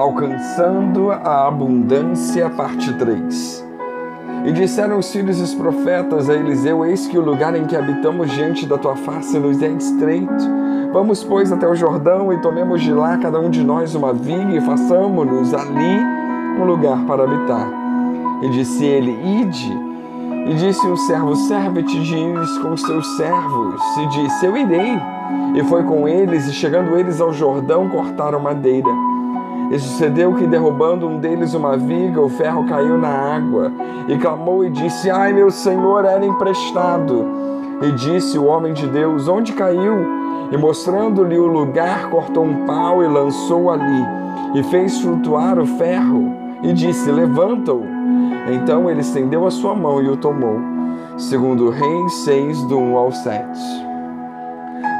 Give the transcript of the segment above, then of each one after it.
Alcançando a abundância, parte 3. E disseram os filhos dos profetas a Eliseu: Eis que o lugar em que habitamos diante da tua face nos é estreito. Vamos, pois, até o Jordão e tomemos de lá cada um de nós uma viga e façamos-nos ali um lugar para habitar. E disse ele: Ide. E disse um servo: Serve-te de ires com os teus servos. E disse: Eu irei. E foi com eles, e chegando eles ao Jordão, cortaram madeira. E sucedeu que, derrubando um deles uma viga, o ferro caiu na água. E clamou e disse: Ai, meu senhor, era emprestado. E disse o homem de Deus: Onde caiu? E mostrando-lhe o lugar, cortou um pau e lançou ali. E fez flutuar o ferro. E disse: Levanta-o. Então ele estendeu a sua mão e o tomou. Segundo Reis 6, do 1 ao 7.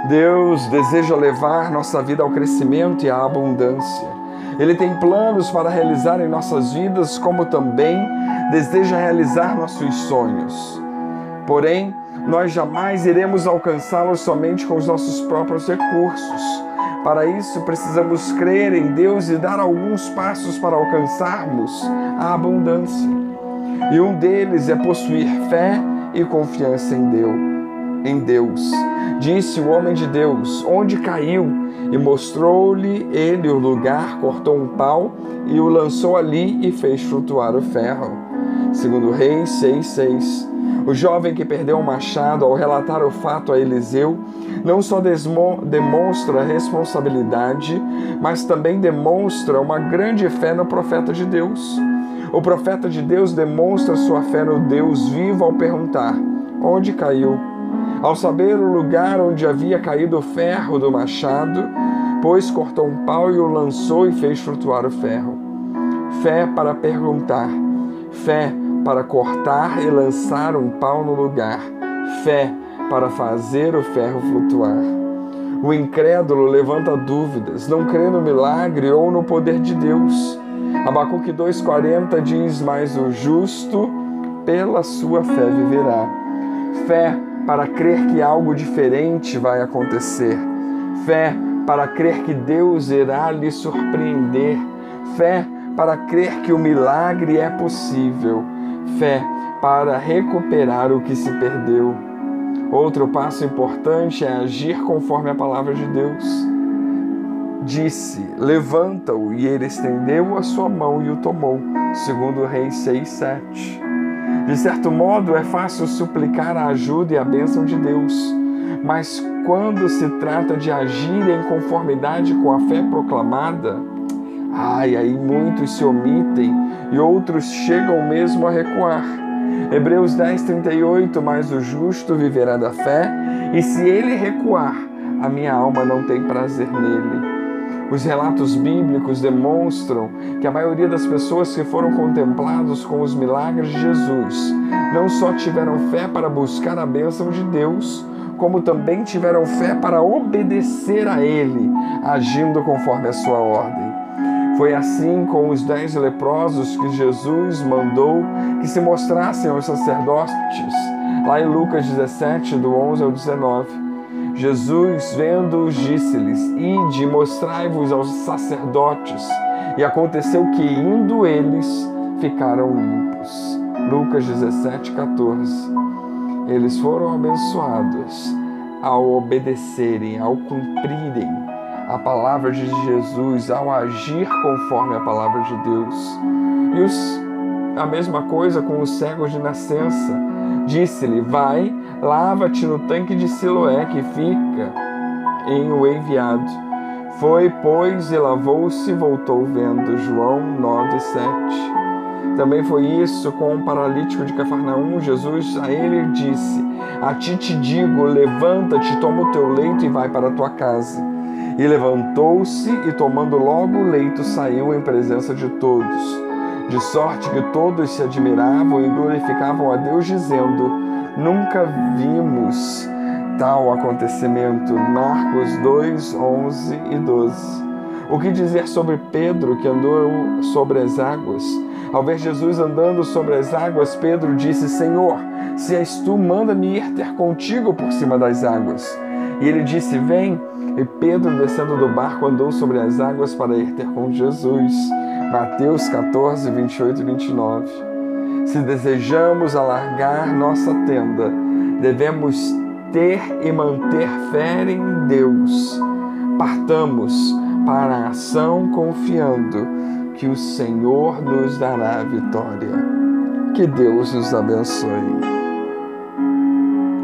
Deus deseja levar nossa vida ao crescimento e à abundância. Ele tem planos para realizar em nossas vidas, como também deseja realizar nossos sonhos. Porém, nós jamais iremos alcançá-los somente com os nossos próprios recursos. Para isso, precisamos crer em Deus e dar alguns passos para alcançarmos a abundância. E um deles é possuir fé e confiança em Deus em Deus. Disse o homem de Deus: Onde caiu? E mostrou-lhe ele o lugar, cortou um pau e o lançou ali e fez flutuar o ferro. Segundo Reis 6,6. O jovem que perdeu o machado, ao relatar o fato a Eliseu, não só demonstra responsabilidade, mas também demonstra uma grande fé no profeta de Deus. O profeta de Deus demonstra sua fé no Deus vivo ao perguntar: Onde caiu? Ao saber o lugar onde havia caído o ferro do machado, pois cortou um pau e o lançou e fez flutuar o ferro. Fé para perguntar, fé para cortar e lançar um pau no lugar, fé para fazer o ferro flutuar. O incrédulo levanta dúvidas, não crê no milagre ou no poder de Deus. Abacuque 2,40 diz: Mas o justo pela sua fé viverá. Fé para crer que algo diferente vai acontecer. Fé para crer que Deus irá lhe surpreender. Fé para crer que o milagre é possível. Fé para recuperar o que se perdeu. Outro passo importante é agir conforme a palavra de Deus. Disse: Levanta-o, e ele estendeu a sua mão e o tomou. Segundo Reis 6, 7. De certo modo, é fácil suplicar a ajuda e a bênção de Deus, mas quando se trata de agir em conformidade com a fé proclamada, ai, aí muitos se omitem e outros chegam mesmo a recuar. Hebreus 10, 38, mas o justo viverá da fé, e se ele recuar, a minha alma não tem prazer nele. Os relatos bíblicos demonstram que a maioria das pessoas que foram contemplados com os milagres de Jesus não só tiveram fé para buscar a bênção de Deus, como também tiveram fé para obedecer a Ele, agindo conforme a sua ordem. Foi assim com os dez leprosos que Jesus mandou que se mostrassem aos sacerdotes, lá em Lucas 17, do 11 ao 19. Jesus, vendo-os, disse-lhes: Ide, mostrai-vos aos sacerdotes. E aconteceu que, indo eles, ficaram limpos. Lucas 17, 14. Eles foram abençoados ao obedecerem, ao cumprirem a palavra de Jesus, ao agir conforme a palavra de Deus. E os, a mesma coisa com os cegos de nascença. Disse-lhe: Vai, lava-te no tanque de Siloé que fica em o enviado. Foi, pois, e lavou-se e voltou vendo. João 9, 7. Também foi isso com o paralítico de Cafarnaum. Jesus a ele disse: A ti te digo, levanta-te, toma o teu leito e vai para a tua casa. E levantou-se e, tomando logo o leito, saiu em presença de todos. De sorte que todos se admiravam e glorificavam a Deus, dizendo: Nunca vimos tal acontecimento. Marcos 2, 11 e 12. O que dizer sobre Pedro que andou sobre as águas? Ao ver Jesus andando sobre as águas, Pedro disse: Senhor, se és tu, manda-me ir ter contigo por cima das águas. E ele disse: Vem. E Pedro, descendo do barco, andou sobre as águas para ir ter com Jesus. Mateus 14, 28 e 29. Se desejamos alargar nossa tenda, devemos ter e manter fé em Deus. Partamos para a ação confiando que o Senhor nos dará a vitória. Que Deus nos abençoe.